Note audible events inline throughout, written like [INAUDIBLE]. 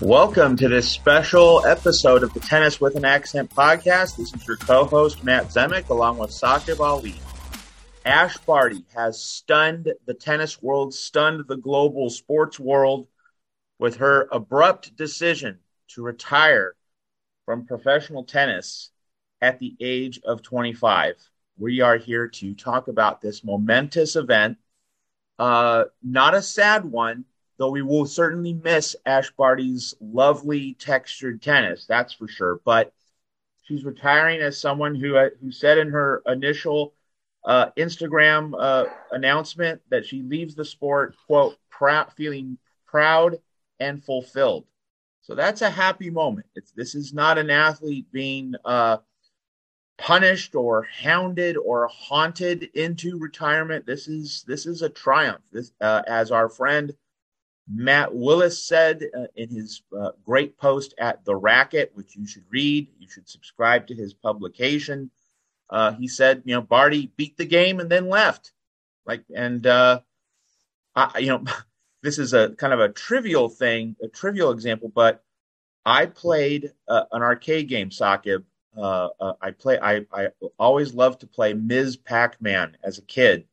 Welcome to this special episode of the Tennis with an Accent podcast. This is your co-host Matt Zemek along with Saqib Ali. Ash Barty has stunned the tennis world, stunned the global sports world with her abrupt decision to retire from professional tennis at the age of 25. We are here to talk about this momentous event. Uh, not a sad one, though we will certainly miss Ash Barty's lovely textured tennis, that's for sure. But she's retiring as someone who uh, who said in her initial uh, Instagram uh, announcement that she leaves the sport quote proud, feeling proud and fulfilled. So that's a happy moment. It's, this is not an athlete being uh, punished or hounded or haunted into retirement. This is this is a triumph. This, uh, as our friend Matt Willis said uh, in his uh, great post at The Racket, which you should read, you should subscribe to his publication. Uh, he said, you know, Barty beat the game and then left. Like, and, uh, I, you know, [LAUGHS] this is a kind of a trivial thing, a trivial example, but I played uh, an arcade game, Saqib. Uh, I play, I, I always loved to play Ms. Pac Man as a kid.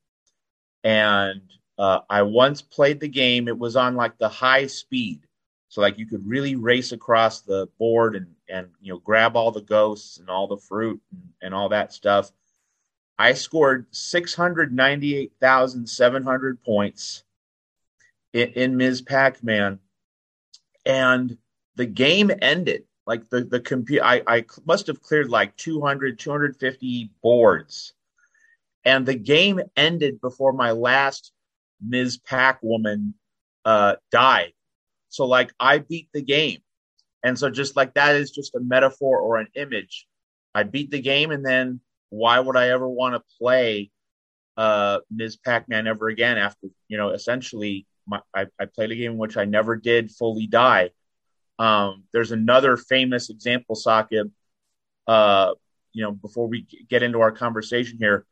And uh, I once played the game. It was on like the high speed, so like you could really race across the board and and you know grab all the ghosts and all the fruit and, and all that stuff. I scored six hundred ninety eight thousand seven hundred points in, in Ms. Pac Man, and the game ended. Like the the computer, I, I must have cleared like 200, 250 boards, and the game ended before my last Ms. Pac woman uh, died. So like I beat the game. And so just like that is just a metaphor or an image. I beat the game and then why would I ever want to play uh, Ms. Pac-Man ever again after, you know, essentially my, I, I played a game in which I never did fully die. Um, there's another famous example, Saqib, uh, you know, before we get into our conversation here,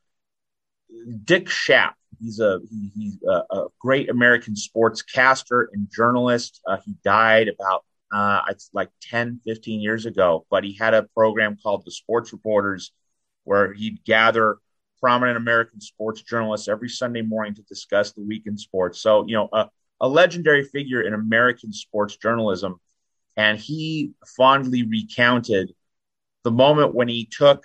Dick Schaap He's a he, he's a, a, great American sportscaster and journalist. Uh, he died about uh, it's like 10, 15 years ago, but he had a program called the Sports Reporters where he'd gather prominent American sports journalists every Sunday morning to discuss the week in sports. So, you know, a, a legendary figure in American sports journalism. And he fondly recounted the moment when he took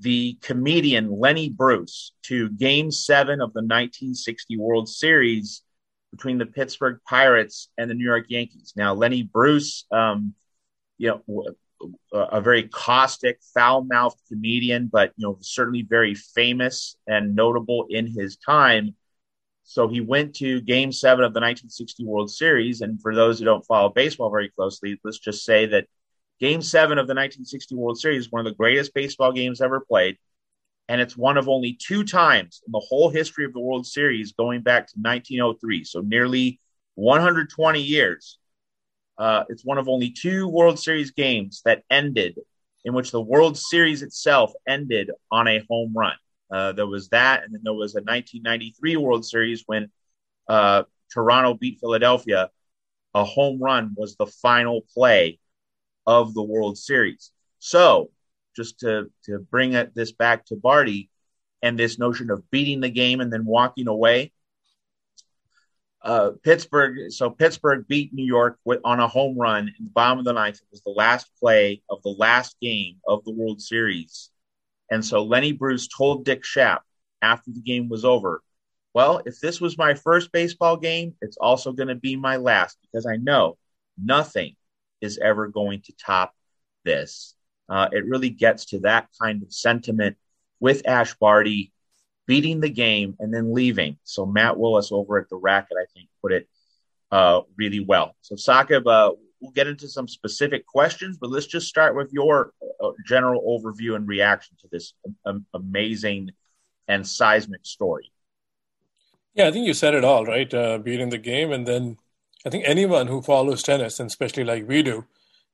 the comedian Lenny Bruce to game seven of the 1960 World Series between the Pittsburgh Pirates and the New York Yankees. Now, Lenny Bruce, um, you know, a very caustic, foul-mouthed comedian, but you know, certainly very famous and notable in his time. So he went to Game Seven of the 1960 World Series, and for those who don't follow baseball very closely, let's just say that Game seven of the 1960 World Series, one of the greatest baseball games ever played. And it's one of only two times in the whole history of the World Series going back to 1903. So nearly 120 years. Uh, it's one of only two World Series games that ended in which the World Series itself ended on a home run. Uh, there was that, and then there was a 1993 World Series when uh, Toronto beat Philadelphia. A home run was the final play of the World Series. So, just to to bring it, this back to Barty and this notion of beating the game and then walking away. Uh, Pittsburgh, so Pittsburgh beat New York with, on a home run in the bottom of the ninth. It was the last play of the last game of the World Series. And so Lenny Bruce told Dick Schaap after the game was over, well, if this was my first baseball game, it's also going to be my last because I know nothing is ever going to top this. Uh, it really gets to that kind of sentiment with Ash Barty beating the game and then leaving. So Matt Willis over at the Racket, I think, put it uh, really well. So Saqib, uh, we'll get into some specific questions, but let's just start with your uh, general overview and reaction to this amazing and seismic story. Yeah, I think you said it all, right? Uh, beating the game and then I think anyone who follows tennis, and especially like we do,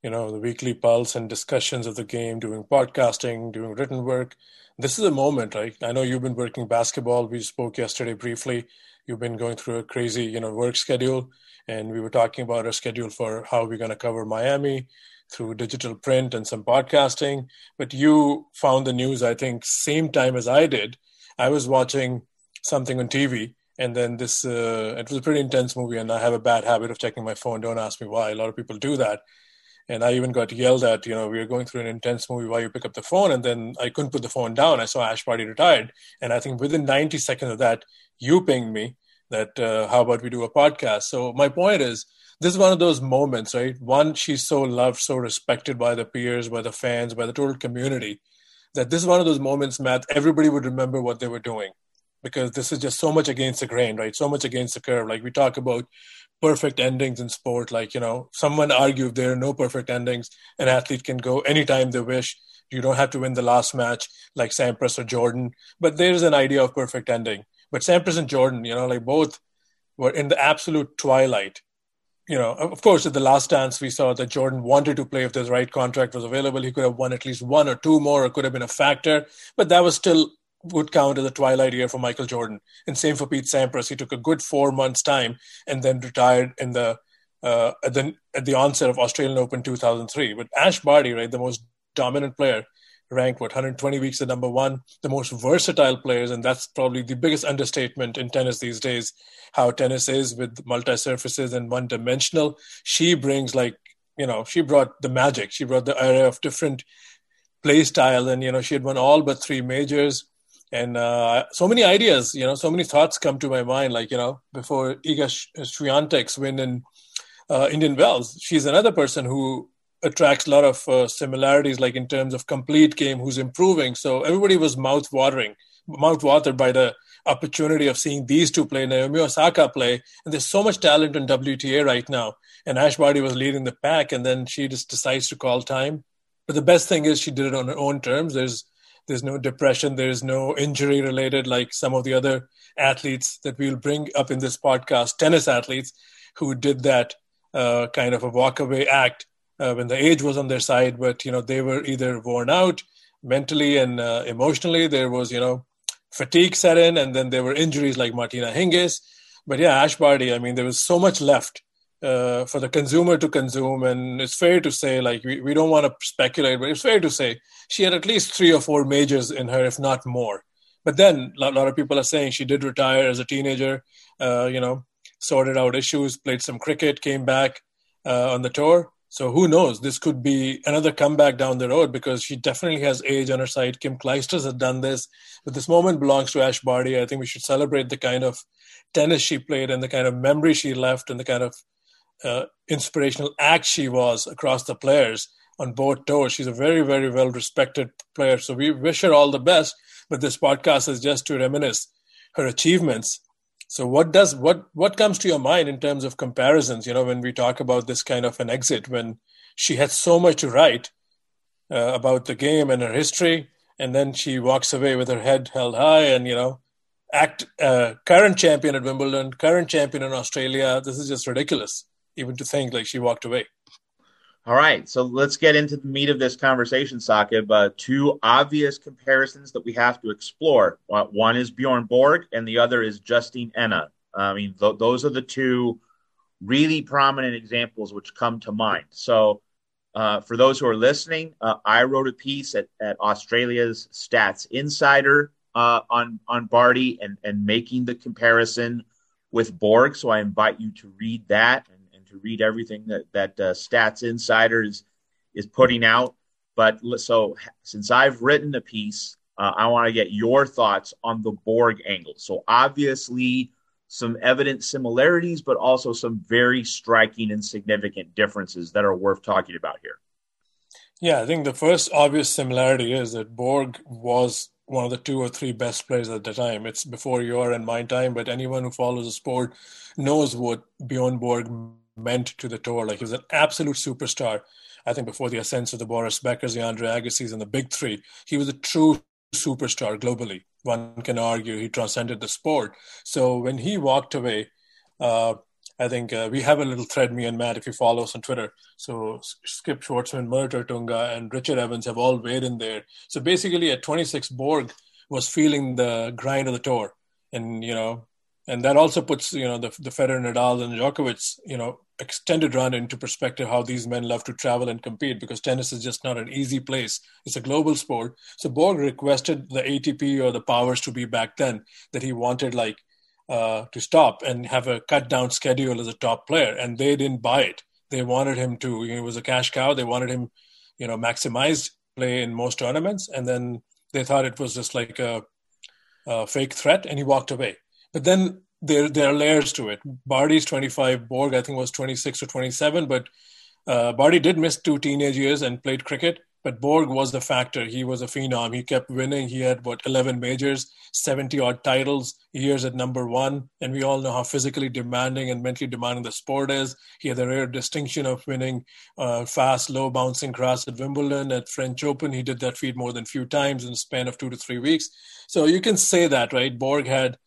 you know, the weekly pulse and discussions of the game, doing podcasting, doing written work. This is a moment, right? I know you've been working basketball. We spoke yesterday briefly. You've been going through a crazy, you know, work schedule, and we were talking about our schedule for how we're going to cover Miami through digital print and some podcasting. But you found the news, I think, same time as I did. I was watching something on TV, and then this uh, it was a pretty intense movie, and I have a bad habit of checking my phone. Don't ask me why. A lot of people do that and I even got yelled at. You know, we were going through an intense movie. Why you pick up the phone? And then I couldn't put the phone down. I saw Ash Barty retired, and I think within 90 seconds of that, you pinged me that uh, how about we do a podcast? So my point is, this is one of those moments, right? One, she's so loved, so respected by the peers, by the fans, by the total community, that this is one of those moments, Matt. Everybody would remember what they were doing because this is just so much against the grain, right? So much against the curve. Like we talk about perfect endings in sport. Like, you know, someone argued there are no perfect endings. An athlete can go anytime they wish. You don't have to win the last match like Sampras or Jordan. But there's an idea of perfect ending. But Sampras and Jordan, you know, like both were in the absolute twilight. You know, of course, at the last dance, we saw that Jordan wanted to play if the right contract was available. He could have won at least one or two more, or could have been a factor. But that was still would count as a twilight year for Michael Jordan. And same for Pete Sampras. He took a good four months' time and then retired in the uh, at the at the onset of Australian Open 2003. But Ash Barty, right, the most dominant player, ranked what 120 weeks at number one, the most versatile players, and that's probably the biggest understatement in tennis these days. How tennis is with multi surfaces and one dimensional. She brings like you know she brought the magic. She brought the era of different play style, and you know she had won all but three majors and uh, so many ideas, you know, so many thoughts come to my mind. Like you know, before Iga Swiatek's win in uh, Indian Wells, she's another person who attracts a lot of uh, similarities, like in terms of complete game, who's improving. So everybody was mouth watering, mouth watered by the opportunity of seeing these two play, Naomi Osaka play, and there's so much talent in WTA right now. And Ash Barty was leading the pack, and then she just decides to call time. But the best thing is she did it on her own terms. There's there's no depression. There's no injury related like some of the other athletes that we'll bring up in this podcast, tennis athletes who did that uh, kind of a walkaway act uh, when the age was on their side, but you know they were either worn out mentally and uh, emotionally. There was you know fatigue set in, and then there were injuries like Martina Hingis. But yeah, Ash Barty. I mean, there was so much left uh, for the consumer to consume. And it's fair to say, like, we, we don't want to speculate, but it's fair to say she had at least three or four majors in her, if not more. But then a lot of people are saying she did retire as a teenager, uh, you know, sorted out issues, played some cricket, came back uh, on the tour. So who knows? This could be another comeback down the road because she definitely has age on her side. Kim Clijsters has done this, but this moment belongs to Ash Barty. I think we should celebrate the kind of tennis she played and the kind of memory she left and the kind of uh, inspirational act she was across the players on both tours. She's a very, very well respected player. So we wish her all the best. But this podcast is just to reminisce her achievements. So what does what what comes to your mind in terms of comparisons? You know, when we talk about this kind of an exit, when she had so much to write uh, about the game and her history, and then she walks away with her head held high, and you know, act uh, current champion at Wimbledon, current champion in Australia. This is just ridiculous even to think like she walked away. All right, so let's get into the meat of this conversation, Saqib. Uh, two obvious comparisons that we have to explore. One is Bjorn Borg, and the other is Justine Henin. I mean, th- those are the two really prominent examples which come to mind. So, uh, for those who are listening, uh, I wrote a piece at, at Australia's Stats Insider uh, on on Barty and and making the comparison with Borg. So I invite you to read that and to read everything that that uh, Stats Insider is, is putting out. But so since I've written a piece, uh, I want to get your thoughts on the Borg angle. So obviously, some evident similarities, but also some very striking and significant differences that are worth talking about here. Yeah, I think the first obvious similarity is that Borg was one of the two or three best players at the time. It's before your and my time, but anyone who follows the sport knows what Bjorn Borg meant to the tour. Like he was an absolute superstar. I think before the ascents of the Boris Beckers, the Andre Agassi's, and the big three, he was a true superstar globally. One can argue he transcended the sport. So when he walked away, uh, I think uh, we have a little thread, me and Matt, if you follow us on Twitter. So Skip Schwartzman, Mert Ertunga, and Richard Evans have all weighed in there. So basically, at 26, Borg was feeling the grind of the tour, and you know, and that also puts you know the the Federer, Nadal, and Djokovic, you know, extended run into perspective how these men love to travel and compete because tennis is just not an easy place. It's a global sport. So Borg requested the ATP or the powers to be back then that he wanted like uh, to stop and have a cut down schedule as a top player, and they didn't buy it. They wanted him to. It was a cash cow. They wanted him, you know, maximized play in most tournaments, and then they thought it was just like a, a fake threat, and he walked away. But then there there are layers to it. Barty's 25, Borg I think was 26 or 27, but uh, Barty did miss two teenage years and played cricket. But Borg was the factor. He was a phenom. He kept winning. He had what 11 majors, 70 odd titles, years at number one. And we all know how physically demanding and mentally demanding the sport is. He had the rare distinction of winning uh, fast, low bouncing grass at Wimbledon, at French Open. He did that feat more than a few times in the span of two to three weeks. So you can say that, right? Borg had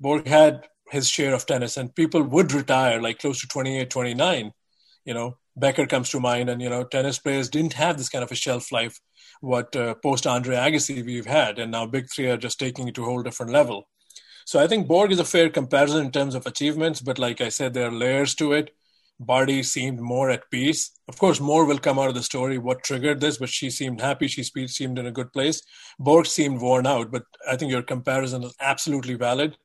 Borg had his share of tennis, and people would retire like close to 28, 29. You know, Becker comes to mind, and you know, tennis players didn't have this kind of a shelf life what uh, post Andre Agassi we've had, and now big three are just taking it to a whole different level. So I think Borg is a fair comparison in terms of achievements, but like I said, there are layers to it. Barty seemed more at peace. Of course, more will come out of the story what triggered this, but she seemed happy. She seemed in a good place. Borg seemed worn out, but I think your comparison is absolutely valid.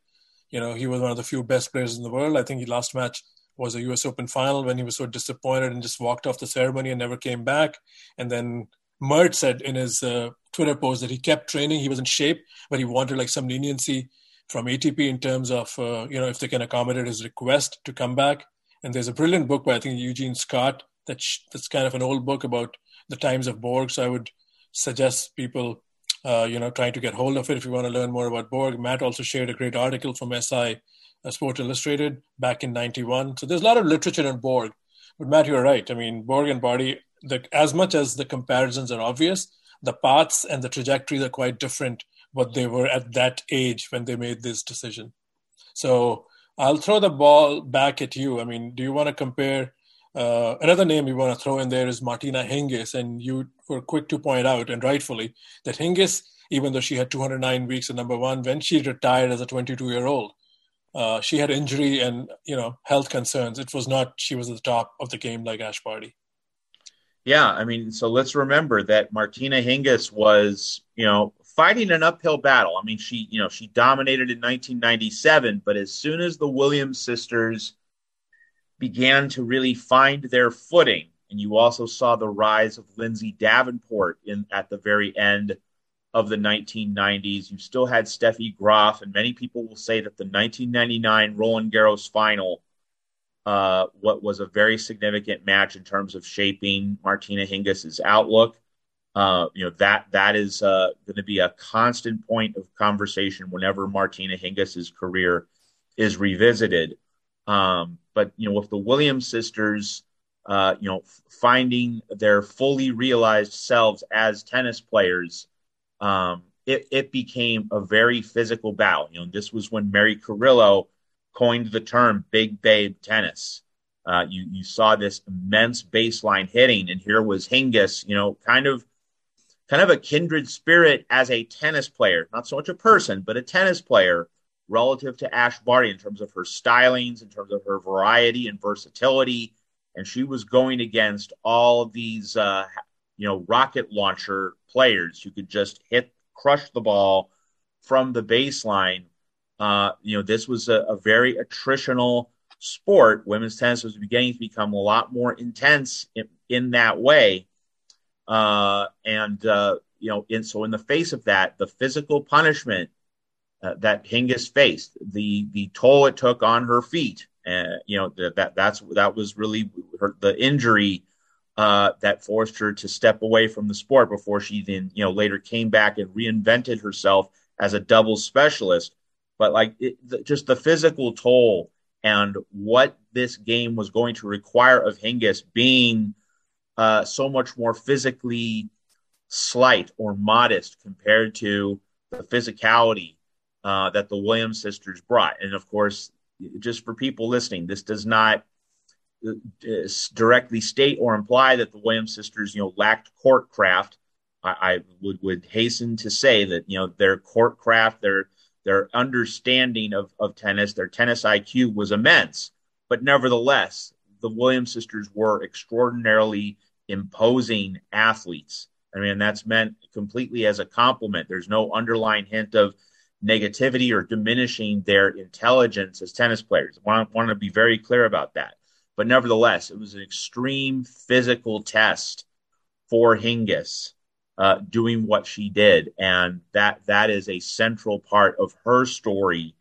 You know, he was one of the few best players in the world. I think he last match was a U.S. Open final when he was so disappointed and just walked off the ceremony and never came back. And then Mert said in his uh, Twitter post that he kept training. He was in shape, but he wanted like some leniency from ATP in terms of uh, you know if they can accommodate his request to come back. And there's a brilliant book by I think Eugene Scott that's that's kind of an old book about the times of Borg. So I would suggest people uh, you know, trying to get hold of it if you want to learn more about Borg. Matt also shared a great article from SI uh, Sport Illustrated back in 91. So there's a lot of literature on Borg. But Matt, you're right. I mean, Borg and Barty, the, as much as the comparisons are obvious, the paths and the trajectories are quite different what they were at that age when they made this decision. So I'll throw the ball back at you. I mean, do you want to compare uh, another name you want to throw in there is Martina Hingis, and you were quick to point out, and rightfully, that Hingis, even though she had 209 weeks at number one, when she retired as a 22 year old, uh, she had injury and you know health concerns. It was not she was at the top of the game like Ash Barty. Yeah, I mean, so let's remember that Martina Hingis was, you know, fighting an uphill battle. I mean, she, you know, she dominated in 1997, but as soon as the Williams sisters began to really find their footing. And you also saw the rise of Lindsay Davenport in at the very end of the 1990s. You still had Steffi Graf, and many people will say that the 1999 Roland Garros final, uh, what was a very significant match in terms of shaping Martina Hingis's outlook. Uh, you know that that is uh, going to be a constant point of conversation whenever Martina Hingis's career is revisited. Um, but you know, with the Williams sisters, uh, you know, finding their fully realized selves as tennis players, um, it, it became a very physical battle. You know, this was when Mary Carillo coined the term "big babe tennis." Uh, you you saw this immense baseline hitting, and here was Hingis, you know, kind of kind of a kindred spirit as a tennis player, not so much a person, but a tennis player relative to Ash Barty in terms of her stylings, in terms of her variety and versatility. And she was going against all of these, uh, you know, rocket launcher players who could just hit, crush the ball from the baseline. Uh, you know, this was a, a, very attritional sport. Women's tennis was beginning to become a lot more intense in, in that way. Uh, and, uh, you know, in, so in the face of that, the physical punishment uh, that Hingis faced, the the toll it took on her feet. Uh, you know that, that that's that was really her, the injury uh, that forced her to step away from the sport before she then you know later came back and reinvented herself as a doubles specialist. But like it, the, just the physical toll and what this game was going to require of Hingis being uh, so much more physically slight or modest compared to the physicality uh, that the Williams sisters brought. And of course, just for people listening, this does not uh, directly state or imply that the Williams sisters, you know, lacked court craft. I, I would would hasten to say that you know their court craft, their their understanding of, of tennis, their tennis IQ was immense. But nevertheless, the Williams sisters were extraordinarily imposing athletes. I mean, that's meant completely as a compliment. There's no underlying hint of negativity or diminishing their intelligence as tennis players. I want, want to be very clear about that. But nevertheless, it was an extreme physical test for Hingis uh, doing what she did, and that that is a central part of her story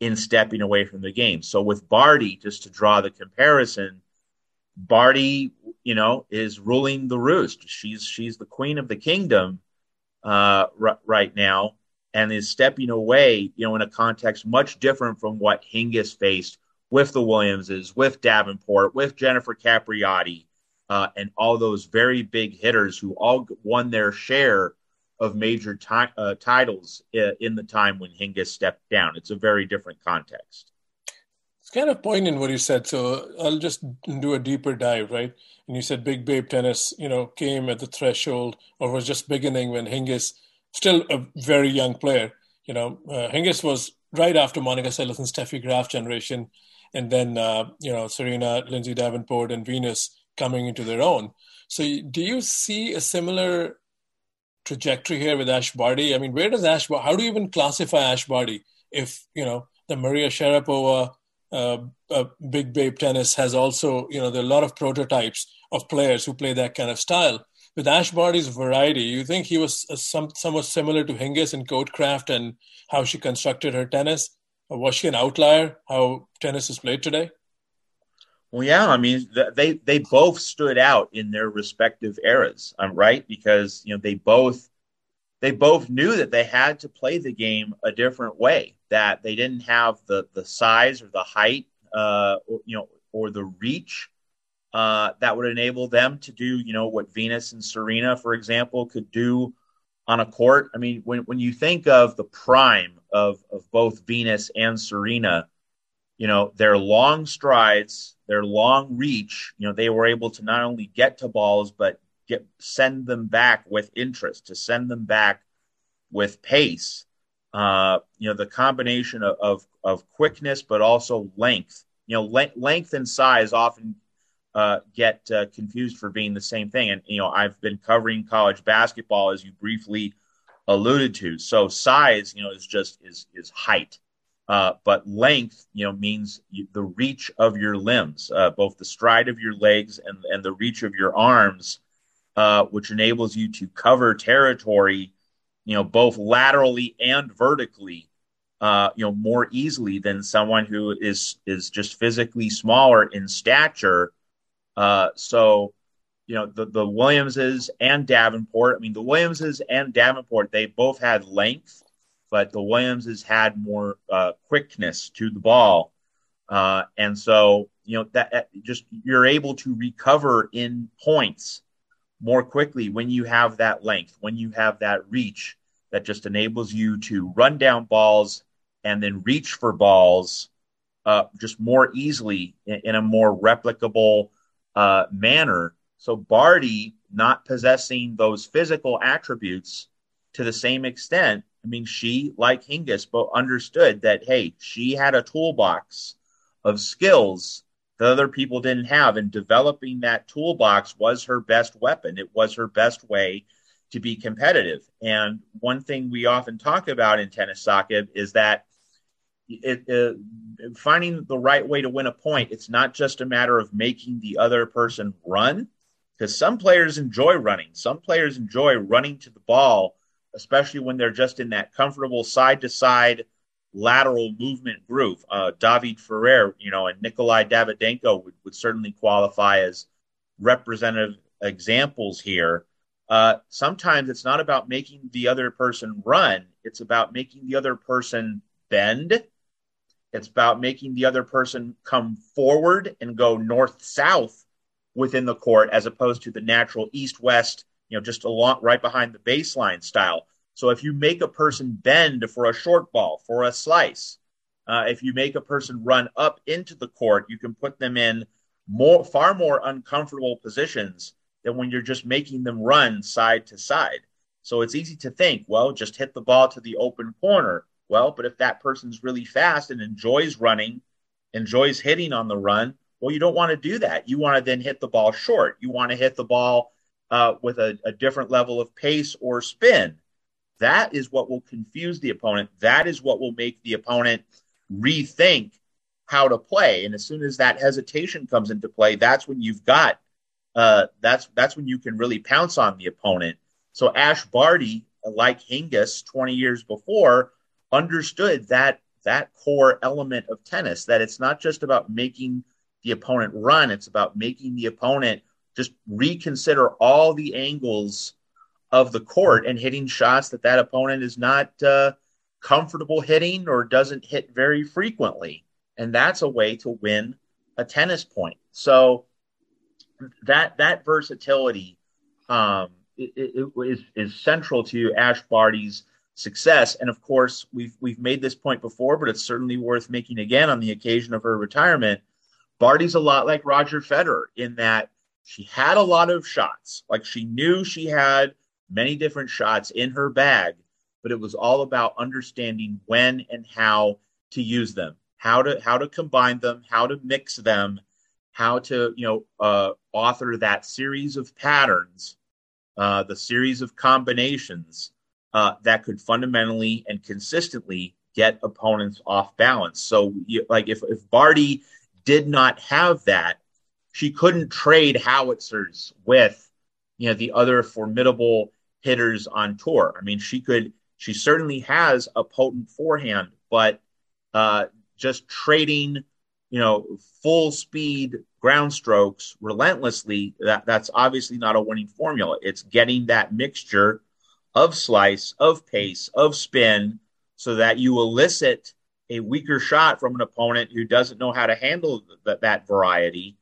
in stepping away from the game. So with Barty, just to draw the comparison, Barty, you know, is ruling the roost. She's she's the queen of the kingdom uh, r- right now, and is stepping away, you know, in a context much different from what Hingis faced with the Williamses, with Davenport, with Jennifer Capriati, uh, and all those very big hitters who all won their share of major ti- uh, titles in the time when Hingis stepped down. It's a very different context. It's kind of poignant what you said. So I'll just do a deeper dive, right? And you said Big Babe Tennis, you know, came at the threshold or was just beginning when Hingis, still a very young player, you know, uh, Hingis was right after Monica Seles and Steffi Graf generation, and then uh, you know Serena, Lindsay Davenport, and Venus coming into their own. So, do you see a similar trajectory here with Ash Barty? I mean, where does Ash? How do you even classify Ash Barty? If you know the Maria Sharapova, uh, uh, Big Babe Tennis has also, you know, there are a lot of prototypes of players who play that kind of style. With Ash Barty's variety, you think he was some, somewhat similar to Hingis in craft and how she constructed her tennis? Or was she an outlier? How tennis is played today? Well, yeah, I mean, they they both stood out in their respective eras. I'm right because you know they both they both knew that they had to play the game a different way. That they didn't have the the size or the height, uh, or, you know, or the reach uh, that would enable them to do, you know, what Venus and Serena, for example, could do on a court. I mean, when when you think of the prime of of both Venus and Serena, you know, their long strides their long reach, you know, they were able to not only get to balls, but get send them back with interest, to send them back with pace. Uh, you know, the combination of, of, of quickness, but also length. You know, le- length and size often uh, get uh, confused for being the same thing. And, you know, I've been covering college basketball, as you briefly alluded to. So size, you know, is just is is height. Uh, but length, you know, means the reach of your limbs, uh, both the stride of your legs and, and the reach of your arms, uh, which enables you to cover territory, you know, both laterally and vertically, uh, you know, more easily than someone who is is just physically smaller in stature. Uh, so, you know, the the Williamses and Davenport. I mean, the Williamses and Davenport, they both had length but the Williamses had more uh, quickness to the ball, uh, and so you know that just you're able to recover in points more quickly when you have that length, when you have that reach that just enables you to run down balls and then reach for balls uh, just more easily in, in a more replicable uh, manner. So Barty not possessing those physical attributes to the same extent I mean, she, like Hingis, but understood that, hey, she had a toolbox of skills that other people didn't have. And developing that toolbox was her best weapon. It was her best way to be competitive. And one thing we often talk about in tennis Saqib is that it, uh, finding the right way to win a point, it's not just a matter of making the other person run, because some players enjoy running. Some players enjoy running to the ball especially when they're just in that comfortable side to side lateral movement groove. Uh, David Ferrer, you know, and Nikolai Davydenko would, would certainly qualify as representative examples here. Uh, sometimes it's not about making the other person run, it's about making the other person bend. It's about making the other person come forward and go north south within the court as opposed to the natural east west you know, just along right behind the baseline style. So if you make a person bend for a short ball, for a slice, Uh, if you make a person run up into the court, you can put them in more, far more uncomfortable positions than when you're just making them run side to side. So it's easy to think, well, just hit the ball to the open corner. Well, but if that person's really fast and enjoys running, enjoys hitting on the run, well, you don't want to do that. You want to then hit the ball short. You want to hit the ball uh, with a, a different level of pace or spin. That is what will confuse the opponent. That is what will make the opponent rethink how to play. And as soon as that hesitation comes into play, that's when you've got uh, that's that's when you can really pounce on the opponent. So Ash Barty, like Hingis 20 years before, understood that that core element of tennis that it's not just about making the opponent run, it's about making the opponent just reconsider all the angles of the court and hitting shots that that opponent is not uh, comfortable hitting or doesn't hit very frequently. And that's a way to win a tennis point. So that that versatility um, it, is is central to Ash Barty's success. And of course, we've we've made this point before, but it's certainly worth making again on the occasion of her retirement. Barty's a lot like Roger Federer in that she had a lot of shots. Like she knew she had many different shots in her bag, but it was all about understanding when and how to use them, how to how to combine them, how to mix them, how to you know uh, author that series of patterns, uh, the series of combinations uh, that could fundamentally and consistently get opponents off balance. So, you, like if if Barty did not have that, she couldn't trade howitzers with you know the other formidable hitters on tour. I mean, she could. She certainly has a potent forehand, but uh, just trading, you know, full speed ground strokes relentlessly. That that's obviously not a winning formula. It's getting that mixture of slice, of pace, of spin, so that you elicit a weaker shot from an opponent who doesn't know how to handle th- that variety,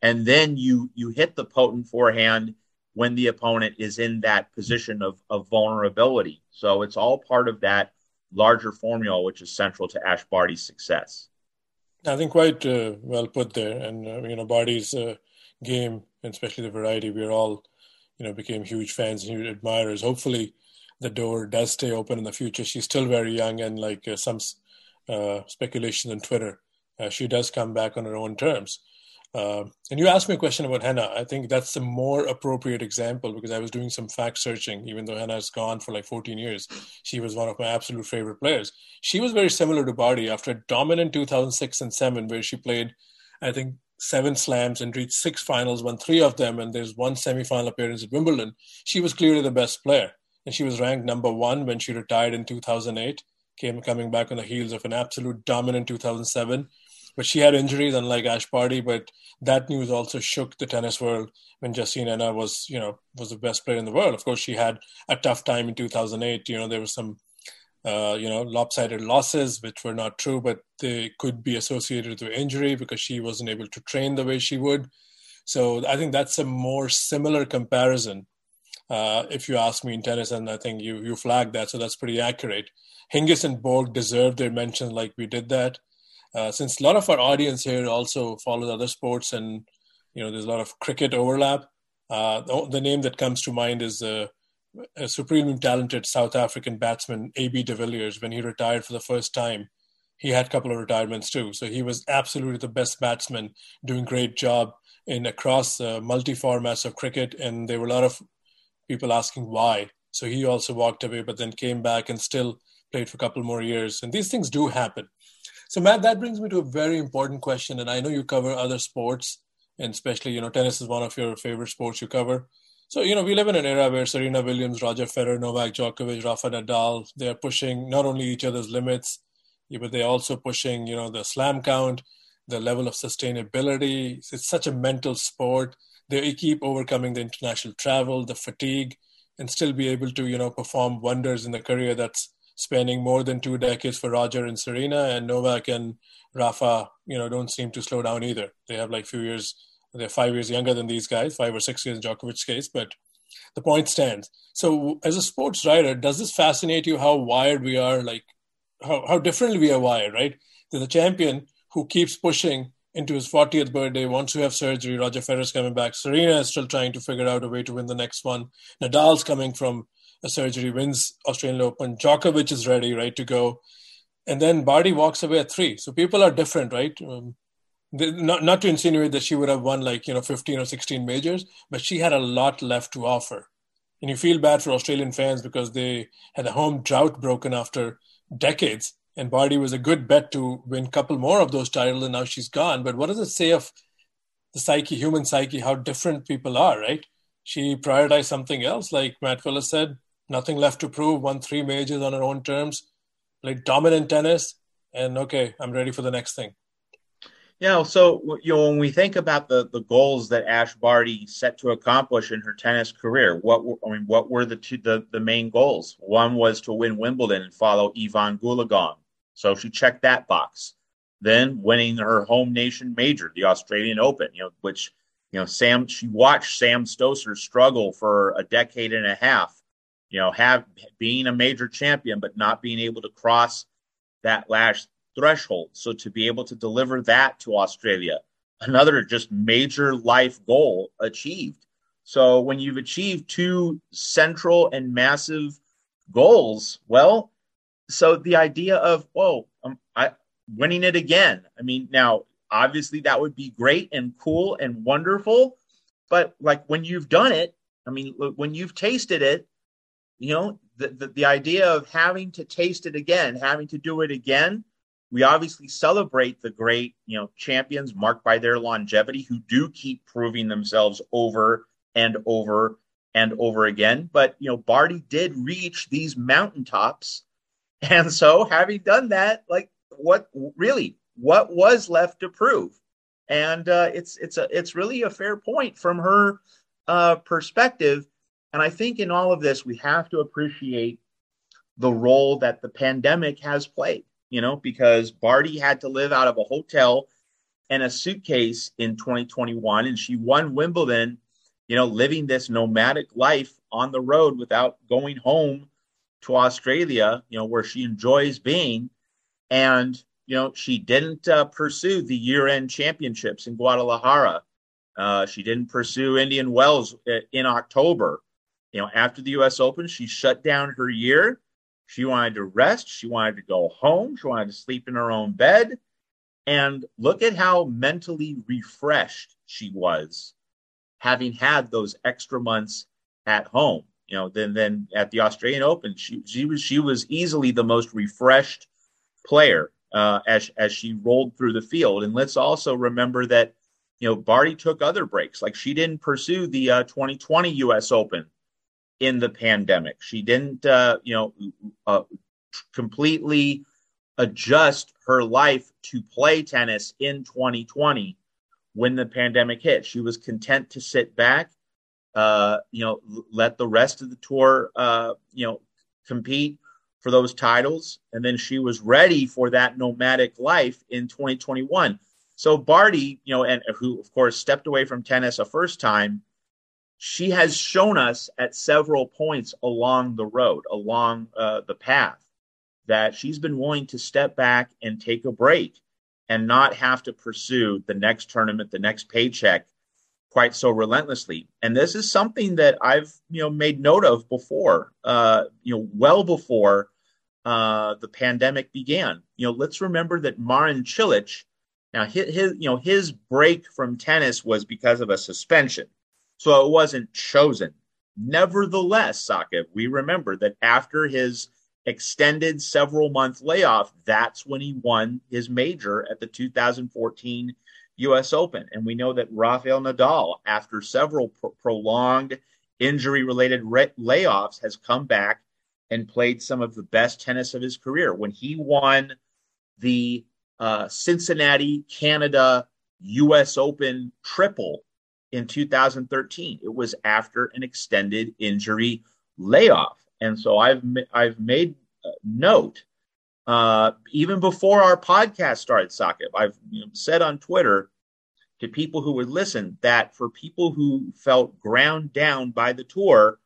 and then you you hit the potent forehand when the opponent is in that position of, of vulnerability. So it's all part of that larger formula, which is central to Ash Barty's success. I think quite uh, well put there. And, uh, you know, Barty's uh, game, especially the variety, we're all, you know, became huge fans and huge admirers. Hopefully the door does stay open in the future. She's still very young and like uh, some uh, speculation on Twitter, uh, she does come back on her own terms. Uh, and you asked me a question about Henin. I think that's a more appropriate example because I was doing some fact searching, even though Henin has gone for like 14 years. She was one of my absolute favorite players. She was very similar to Barty after a dominant 2006 and 7, where she played, I think, seven slams and reached six finals, won three of them, and there's one semifinal appearance at Wimbledon. She was clearly the best player. And she was ranked number one when she retired in 2008, came coming back on the heels of an absolute dominant 2007 but she had injuries, unlike Ash Barty. But that news also shook the tennis world when Justine Henin was, you know, was the best player in the world. Of course, she had a tough time in 2008. You know, there was some, uh, you know, lopsided losses, which were not true, but they could be associated with injury because she wasn't able to train the way she would. So I think that's a more similar comparison. Uh, if you ask me in tennis, and I think you you flagged that, so that's pretty accurate. Hingis and Borg deserve their mention, like we did that. Uh, since a lot of our audience here also follows other sports and you know there's a lot of cricket overlap uh, the, the, name that comes to mind is uh, a supremely talented south african batsman AB de Villiers when he retired for the first time he had a couple of retirements too. So he was absolutely the best batsman doing great job in across uh, multi formats of cricket. And there were a lot of people asking why. So he also walked away but then came back and still played for a couple more years. And these things do happen. So, Matt, that brings me to a very important question. And I know you cover other sports, and especially, you know, tennis is one of your favorite sports you cover. So, you know, we live in an era where Serena Williams, Roger Federer, Novak Djokovic, Rafa Nadal, they're pushing not only each other's limits, but they're also pushing, you know, the slam count, the level of sustainability. It's such a mental sport. They keep overcoming the international travel, the fatigue, and still be able to, you know, perform wonders in the career that's spanning more than two decades for Roger and Serena, and Novak and Rafa, you know, don't seem to slow down either. They have like few years, they're five years younger than these guys, five or six years in Djokovic's case, but the point stands. So, as a sports writer, does this fascinate you how wired we are, like how, how differently we are wired, right? There's a champion who keeps pushing into his 40th birthday, wants to have surgery. Roger Federer's coming back. Serena is still trying to figure out a way to win the next one. Nadal's coming from a surgery, wins Australian Open. Djokovic is ready, right to go. And then Barty walks away at three. So people are different, right? Um, not not to insinuate that she would have won like you know 15 or 16 majors, but she had a lot left to offer. And you feel bad for Australian fans because they had a home drought broken after decades and Barty was a good bet to win a couple more of those titles, and now she's gone. But what does it say of the psyche, human psyche, how different people are, right? She prioritized something else, like Matt Willis said, nothing left to prove, won three majors on her own terms, played dominant tennis, and okay, I'm ready for the next thing. Yeah, so you know when we think about the the goals that Ash Barty set to accomplish in her tennis career, what were, I mean, what were the two the, the main goals? One was to win Wimbledon and follow Evonne Goolagong. So she checked that box. Then winning her home nation major, the Australian Open, you know, which, you know, Sam, she watched Sam Stosur struggle for a decade and a half, you know, have being a major champion, but not being able to cross that last threshold. So to be able to deliver that to Australia, another just major life goal achieved. So when you've achieved two central and massive goals, well, so the idea of whoa, um, I winning it again. I mean, now obviously that would be great and cool and wonderful, but like when you've done it, I mean, when you've tasted it, you know, the, the, the idea of having to taste it again, having to do it again. We obviously celebrate the great, you know, champions marked by their longevity who do keep proving themselves over and over and over again. But you know, Barty did reach these mountaintops [LAUGHS] and so, having done that, like, what really, what was left to prove? And uh, it's it's a it's really a fair point from her uh, perspective. And I think in all of this, we have to appreciate the role that the pandemic has played. You know, because Barty had to live out of a hotel and a suitcase in 2021, and she won Wimbledon. You know, living this nomadic life on the road without going home to Australia, you know, where she enjoys being. And, you know, she didn't uh, pursue the year end championships in Guadalajara. Uh, she didn't pursue Indian Wells uh, in October. You know, after the U.S. Open, she shut down her year. She wanted to rest. She wanted to go home. She wanted to sleep in her own bed. And look at how mentally refreshed she was having had those extra months at home you know, then then at the Australian Open, she she was she was easily the most refreshed player uh, as as she rolled through the field. And let's also remember that you know Barty took other breaks, like she didn't pursue the uh, 2020 U.S. Open in the pandemic. She didn't uh, you know uh, completely adjust her life to play tennis in 2020 when the pandemic hit. She was content to sit back uh, you know, let the rest of the tour, uh, you know, compete for those titles. And then she was ready for that nomadic life in 2021. So Barty, you know, and who of course stepped away from tennis a first time, she has shown us at several points along the road, along uh, the path, that she's been willing to step back and take a break and not have to pursue the next tournament, the next paycheck quite so relentlessly. And this is something that I've you know made note of before, uh, you know, well before uh, the pandemic began. You know, let's remember that Marin Cilic, now his, his you know his break from tennis was because of a suspension, so it wasn't chosen. Nevertheless, Saqib, we remember that after his extended several month layoff, that's when he won his major at the 2014 U.S. Open. And we know that Rafael Nadal, after several pro- prolonged injury related re- layoffs, has come back and played some of the best tennis of his career. When he won the uh, Cincinnati, Canada, U.S. Open triple in 2013, it was after an extended injury layoff. And so I've I've made note uh, even before our podcast started, Saqib, I've said on Twitter to people who would listen that for people who felt ground down by the tour,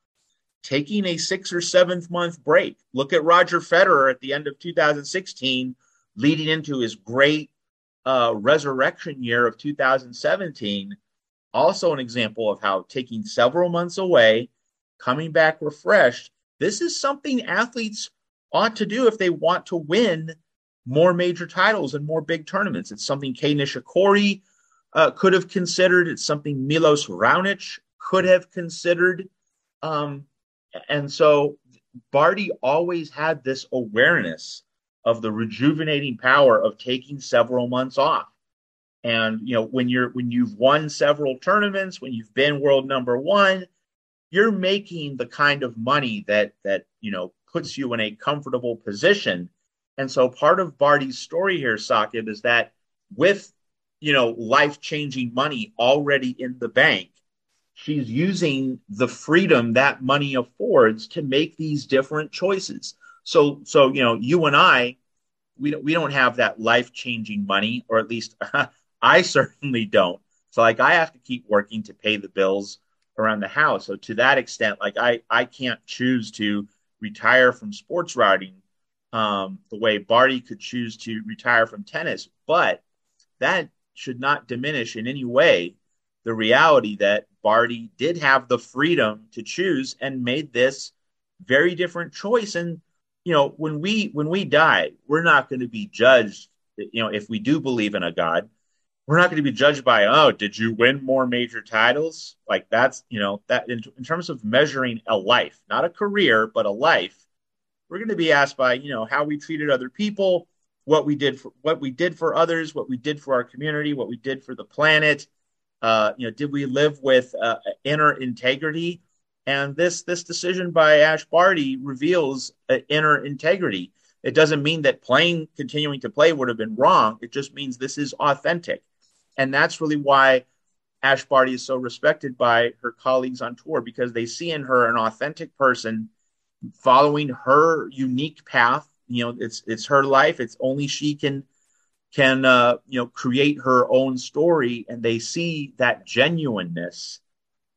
taking a six or seventh month break. Look at Roger Federer at the end of 2016, leading into his great uh, resurrection year of 2017. Also, an example of how taking several months away, coming back refreshed. This is something athletes ought to do if they want to win more major titles and more big tournaments. It's something Kei Nishikori uh, could have considered. It's something Milos Raonic could have considered. Um, and so Barty always had this awareness of the rejuvenating power of taking several months off. And you know, when you're when you've won several tournaments, when you've been world number one, you're making the kind of money that that you know puts you in a comfortable position. And so part of Barty's story here, Saqib, is that with you know life changing money already in the bank, she's using the freedom that money affords to make these different choices. So, so you know, you and I, we don't, we don't have that life changing money, or at least [LAUGHS] I certainly don't. So, like, I have to keep working to pay the bills around the house. So, to that extent, like, I I can't choose to retire from sports writing um, the way Barty could choose to retire from tennis, but that should not diminish in any way the reality that Barty did have the freedom to choose and made this very different choice. And you know, when we when we die, we're not going to be judged. You know, if we do believe in a God, we're not going to be judged by oh, did you win more major titles? Like that's you know that in, in terms of measuring a life, not a career, but a life. We're going to be asked by you know how we treated other people, what we did for what we did for others, what we did for our community, what we did for the planet uh, you know, did we live with uh, inner integrity? And this this decision by Ash Barty reveals uh, inner integrity. It doesn't mean that playing, continuing to play, would have been wrong. It just means this is authentic, and that's really why Ash Barty is so respected by her colleagues on tour because they see in her an authentic person following her unique path. You know, it's it's her life. It's only she can can uh, you know create her own story, and they see that genuineness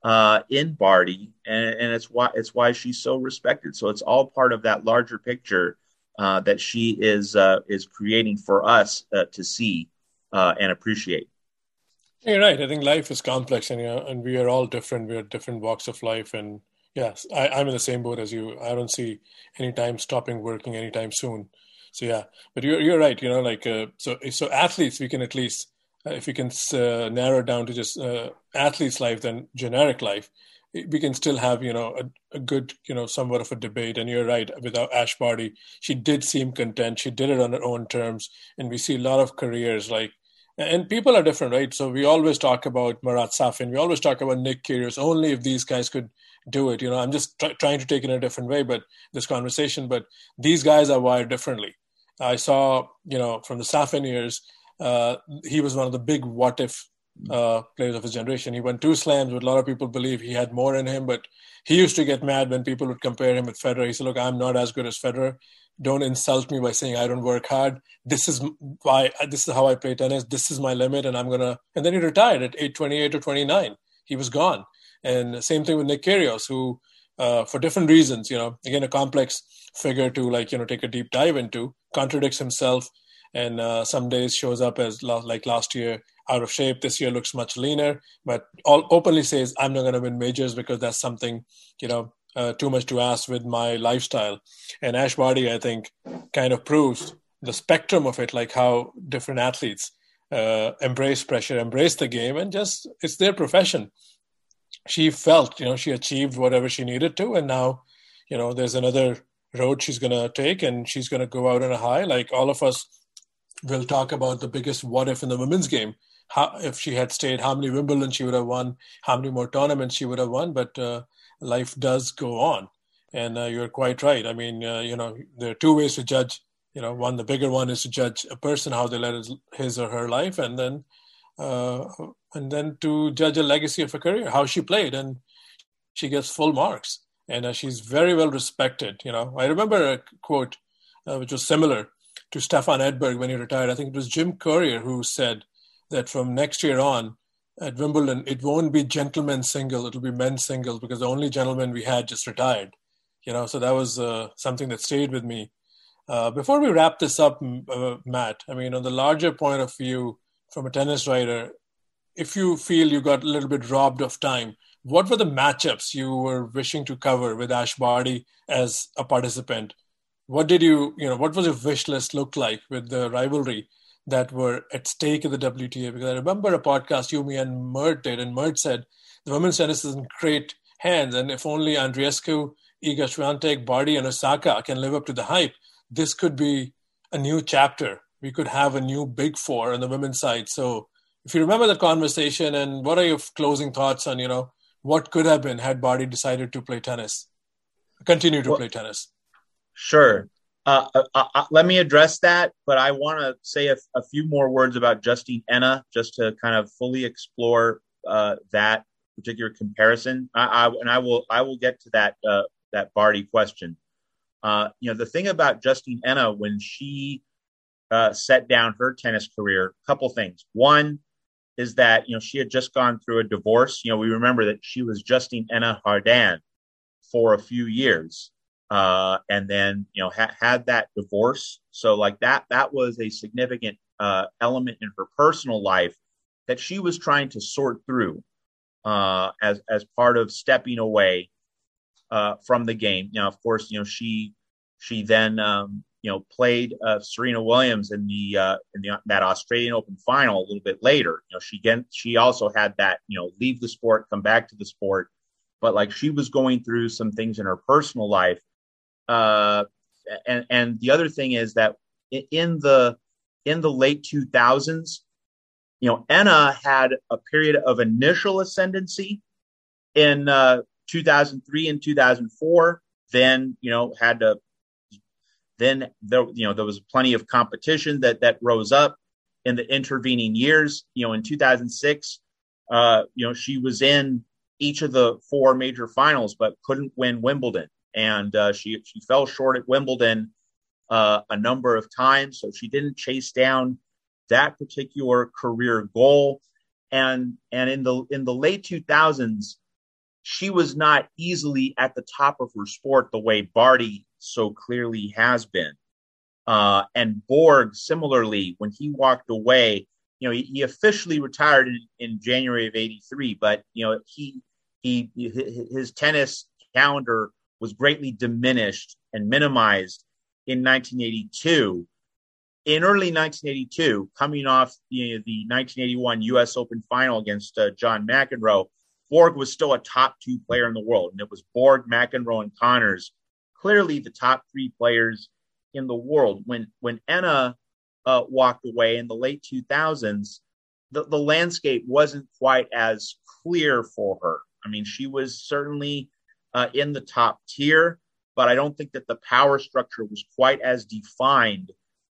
uh, in Barty, and, and, it's why it's why she's so respected. So it's all part of that larger picture uh, that she is uh, is creating for us uh, to see uh, and appreciate. You're right. I think life is complex, and you know, and we are all different. We are different walks of life, and yes, I, I'm in the same boat as you. I don't see any time stopping working anytime soon. So yeah, but you're you're right. You know, like uh, so so athletes, we can at least uh, if we can uh, narrow down to just uh, athletes' life than generic life, we can still have you know a, a, good you know somewhat of a debate. And you're right. Without Ash Barty, she did seem content. She did it on her own terms, and we see a lot of careers like. And people are different, right? So we always talk about Marat Safin. We always talk about Nick Kyrgios. Only if these guys could do it. You know, I'm just trying to take it in a different way, but this conversation. But these guys are wired differently. I saw, you know, from the Safin years, uh, he was one of the big what if uh, players of his generation. He won two slams, but a lot of people believe he had more in him. But he used to get mad when people would compare him with Federer. He said, "Look, I'm not as good as Federer. Don't insult me by saying I don't work hard. This is why. This is how I play tennis. This is my limit, and I'm gonna." And then he retired at age 28 or 29. He was gone. And same thing with Nick Kyrgios, who, uh, for different reasons, you know, again a complex figure to like you know take a deep dive into contradicts himself and uh, some days shows up as like last year out of shape this year looks much leaner but all openly says i'm not going to win majors because that's something you know uh, too much to ask with my lifestyle. And ash i think kind of proves the spectrum of it like how different athletes uh, embrace pressure embrace the game and just it's their profession. She felt you know she achieved whatever she needed to and now you know there's another road she's going to take and she's going to go out on a high. Like all of us will talk about the biggest what if in the women's game. How if she had stayed how many wimbledon she would have won how many more tournaments she would have won but uh, life does go on and uh, you're quite right i mean uh, you know there are two ways to judge you know one the bigger one is to judge a person how they led his, or her life and then uh, and then to judge a legacy of a career how she played and she gets full marks and uh, she's very well respected. You know, I remember a quote uh, which was similar to Stefan Edberg when he retired. I think it was Jim Courier who said that from next year on at Wimbledon, it won't be gentlemen's single; it'll be men's singles because the only gentleman we had just retired. You know, so that was uh, something that stayed with me. Uh, before we wrap this up, uh, Matt, I mean, on the larger point of view from a tennis writer, if you feel you got a little bit robbed of time, what were the matchups you were wishing to cover with Ash Barty as a participant? What did you, you know, what was your wish list look like with the rivalry that were at stake in the WTA? Because I remember a podcast you, me, and Mert did, and Mert said the women's tennis is in great hands, and if only Andreescu, Iga Swiatek, Barty, and Osaka can live up to the hype, this could be a new chapter. We could have a new big four on the women's side. So, if you remember that conversation, and what are your closing thoughts on, you know, what could have been had Barty decided to play tennis, continue to well, play tennis? Sure. Uh, uh, uh, uh let me address that, but I want to say a, a, few more words about Justine Henin just to kind of fully explore uh, that particular comparison. I, I, and I will I will get to that uh, that Barty question. you know, the thing about Justine Henin when she set down her tennis career, a couple things. One, is that you know she had just gone through a divorce. You know, we remember that she was Justine Henin Hardenne for a few years, uh, and then you know ha- had that divorce. So like that that was a significant uh, element in her personal life that she was trying to sort through uh, as as part of stepping away uh, from the game. Now, of course, you know she she then um, you know, played uh, Serena Williams in the in the that Australian Open final a little bit later. You know, she again she also had that you know leave the sport, come back to the sport, but like she was going through some things in her personal life. Uh, and and the other thing is that in the in the late 2000s, you know, Henin had a period of initial ascendancy in uh, 2003 and 2004. Then you know had to then there, you know, there was plenty of competition that that rose up in the intervening years. You know, in 2006, uh, you know, she was in each of the four major finals, but couldn't win Wimbledon, and uh, she she fell short at Wimbledon uh, a number of times. So she didn't chase down that particular career goal. And and in the in the late 2000s, she was not easily at the top of her sport the way Barty so clearly has been. Uh, and Borg, similarly, when he walked away, you know, he, officially retired in, in, January of '83, but you know, he he his tennis calendar was greatly diminished and minimized in 1982. In early 1982, coming off know, the 1981 U.S. Open final against uh, John McEnroe, Borg was still a top two player in the world, and it was Borg, McEnroe, and Connors clearly the top three players in the world. When when Henin uh, walked away in the late 2000s, the, the landscape wasn't quite as clear for her. I mean, she was certainly uh, in the top tier, but I don't think that the power structure was quite as defined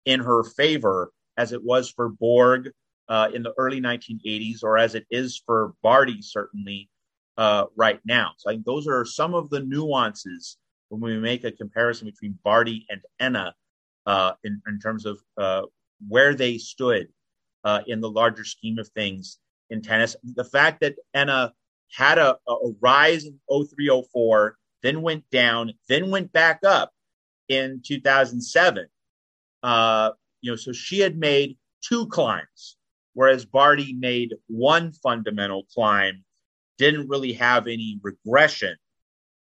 in her favor as it was for Borg uh, in the early 1980s, or as it is for Barty certainly uh, right now. So I think those are some of the nuances when we make a comparison between Barty and Henin uh, in, in, terms of uh, where they stood uh, in the larger scheme of things in tennis. The fact that Henin had a, a rise in 0304, then went down, then went back up in 2007. Uh, you know, so she had made two climbs, whereas Barty made one fundamental climb, didn't really have any regression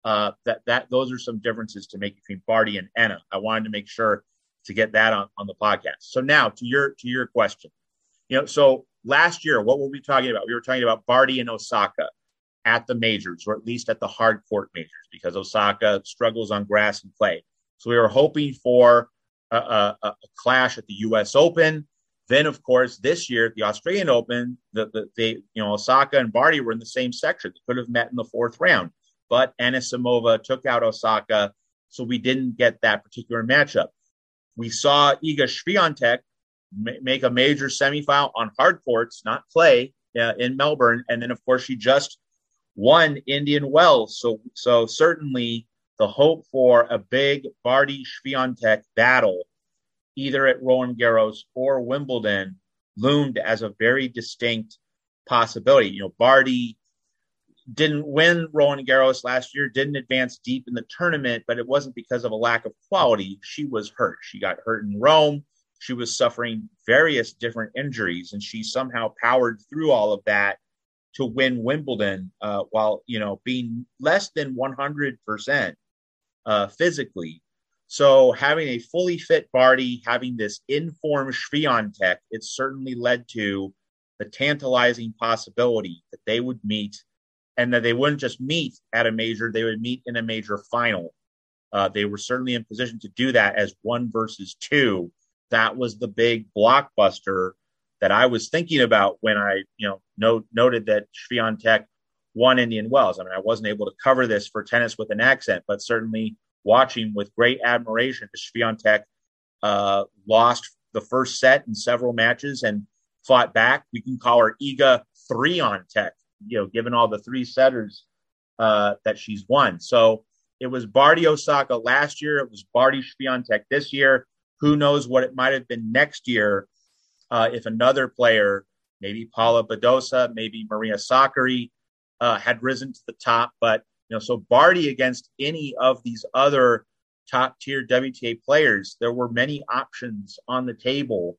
uh, that that those are some differences to make between Barty and Henin. I wanted to make sure to get that on, on the podcast. So now to your to your question, you know, so last year, what were we talking about? We were talking about Barty and Osaka at the majors, or at least at the hard court majors, because Osaka struggles on grass and clay. So we were hoping for a, a, a clash at the U.S. Open. Then, of course, this year at the Australian Open, the, the they you know Osaka and Barty were in the same section. They could have met in the fourth round but Anisimova took out Osaka, so we didn't get that particular matchup. We saw Iga Swiatek make a major semifinal on hard courts, not clay, uh, in Melbourne, and then of course she just won Indian Wells. So, so certainly the hope for a big Barty Swiatek battle, either at Roland Garros or Wimbledon, loomed as a very distinct possibility. You know, Barty didn't win Roland Garros last year, didn't advance deep in the tournament, but it wasn't because of a lack of quality. She was hurt. She got hurt in Rome. She was suffering various different injuries, and she somehow powered through all of that to win Wimbledon uh, while you know being less than 100 percent uh, physically. So having a fully fit Barty, having this informed Swiatek, it certainly led to the tantalizing possibility that they would meet and that they wouldn't just meet at a major, they would meet in a major final. Uh, they were certainly in position to do that as one versus two. That was the big blockbuster that I was thinking about when I, you know, note, noted that Swiatek won Indian Wells. I mean, I wasn't able to cover this for tennis with an accent, but certainly watching with great admiration as Swiatek uh, lost the first set in several matches and fought back. We can call her Iga three on tech you know, given all the three setters uh, that she's won. So it was Barty Osaka last year. It was Barty Swiatek this year. Who knows what it might have been next year uh, if another player, maybe Paula Badosa, maybe Maria Sakkari, uh, had risen to the top. But you know, so Barty against any of these other top tier WTA players, there were many options on the table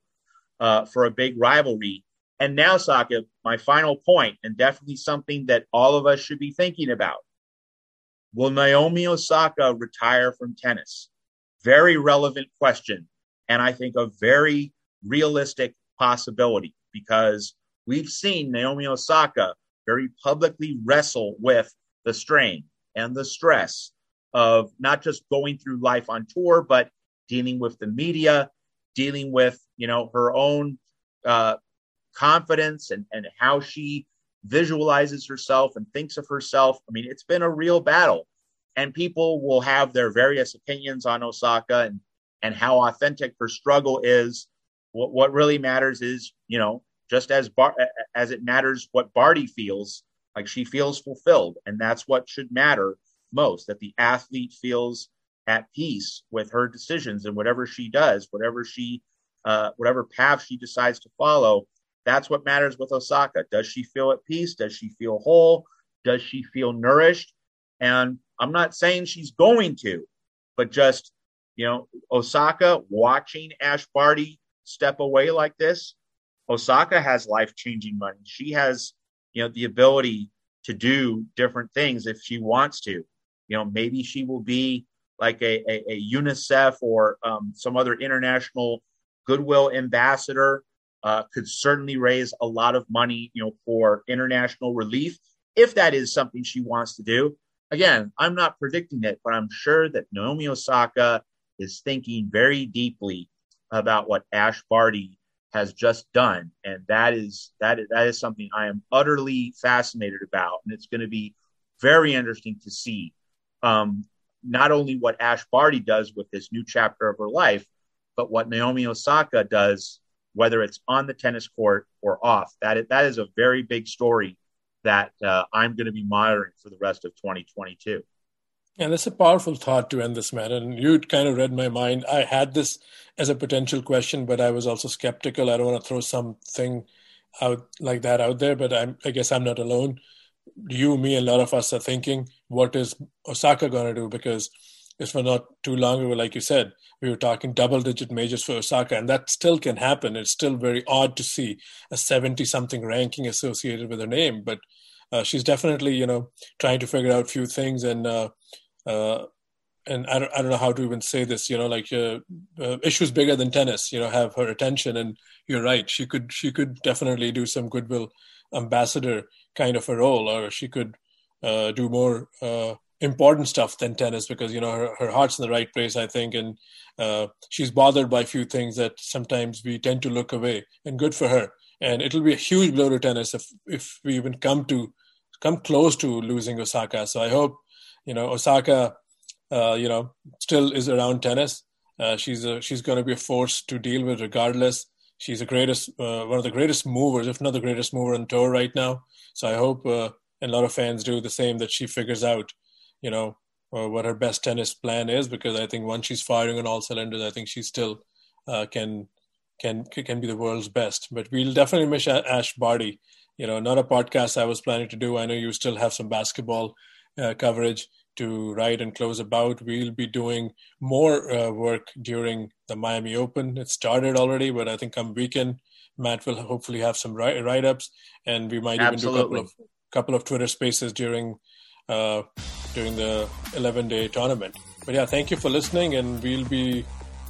uh, for a big rivalry. And now, Saka, my final point, and definitely something that all of us should be thinking about. Will Naomi Osaka retire from tennis? Very relevant question. And I think a very realistic possibility because we've seen Naomi Osaka very publicly wrestle with the strain and the stress of not just going through life on tour, but dealing with the media, dealing with, you know, her own uh, confidence and, and how she visualizes herself and thinks of herself. I mean, it's been a real battle. And people will have their various opinions on Osaka and, and how authentic her struggle is. What, what really matters is, you know, just as Bar- as it matters what Barty feels, like she feels fulfilled. And that's what should matter most, that the athlete feels at peace with her decisions and whatever she does, whatever she, uh, whatever path she decides to follow, that's what matters with Osaka. Does she feel at peace? Does she feel whole? Does she feel nourished? And I'm not saying she's going to, but just, you know, Osaka watching Ash Barty step away like this, Osaka has life changing money. She has, you know, the ability to do different things if she wants to. You know, maybe she will be like a, a, a UNICEF or um, some other international goodwill ambassador uh, could certainly raise a lot of money, you know, for international relief if that is something she wants to do. Again, I'm not predicting it, but I'm sure that Naomi Osaka is thinking very deeply about what Ash Barty has just done, and that is that is, that is something I am utterly fascinated about, and it's going to be very interesting to see um, not only what Ash Barty does with this new chapter of her life, but what Naomi Osaka does whether it's on the tennis court or off. That is, that is a very big story that uh, I'm going to be monitoring for the rest of 2022. And that's a powerful thought to end this, man. And you kind of read my mind. I had this as a potential question, but I was also skeptical. I don't want to throw something out like that out there, but I'm, I guess I'm not alone. You, me, and a lot of us are thinking, what is Osaka going to do? Because it's for not too long ago, like you said, we were talking double digit majors for Osaka, and that still can happen. It's still very odd to see a 70 something ranking associated with her name, but uh, she's definitely, you know, trying to figure out a few things and, uh, uh, and I don't, I don't know how to even say this, you know, like uh, uh, issues bigger than tennis, you know, have her attention. And you're right, she could she could definitely do some goodwill ambassador kind of a role, or she could uh, do more important stuff than tennis because you know her, her heart's in the right place i think. And uh, she's bothered by a few things that sometimes we tend to look away and good for her. And it'll be a huge blow to tennis if if we even come to come close to losing osaka. So i hope you know osaka uh, you know still is around tennis uh, she's a, she's going to be a force to deal with regardless she's the greatest uh, one of the greatest movers if not the greatest mover on tour right now so i hope uh, and a lot of fans do the same that she figures out you know uh, what her best tennis plan is because I think once she's firing on all cylinders, I think she still uh, can can can be the world's best. But we'll definitely miss Ash Barty, you know, not a podcast I was planning to do. I know you still have some basketball uh, coverage to write and close about. We'll be doing more uh, work during the Miami Open. It started already, but I think come weekend, Matt will hopefully have some write ups, and we might Absolutely. even do a couple of couple of Twitter Spaces during uh, during the 11 day tournament. But yeah, thank you for listening, and we'll be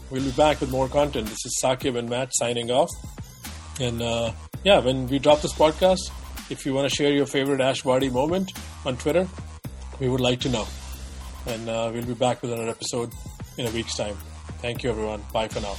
we'll be back with more content. This is Saqib and Matt signing off, and uh, yeah, when we drop this podcast, if you want to share your favorite Ash Barty moment on Twitter, we would like to know. And uh, we'll be back with another episode in a week's time. Thank you, everyone. Bye for now.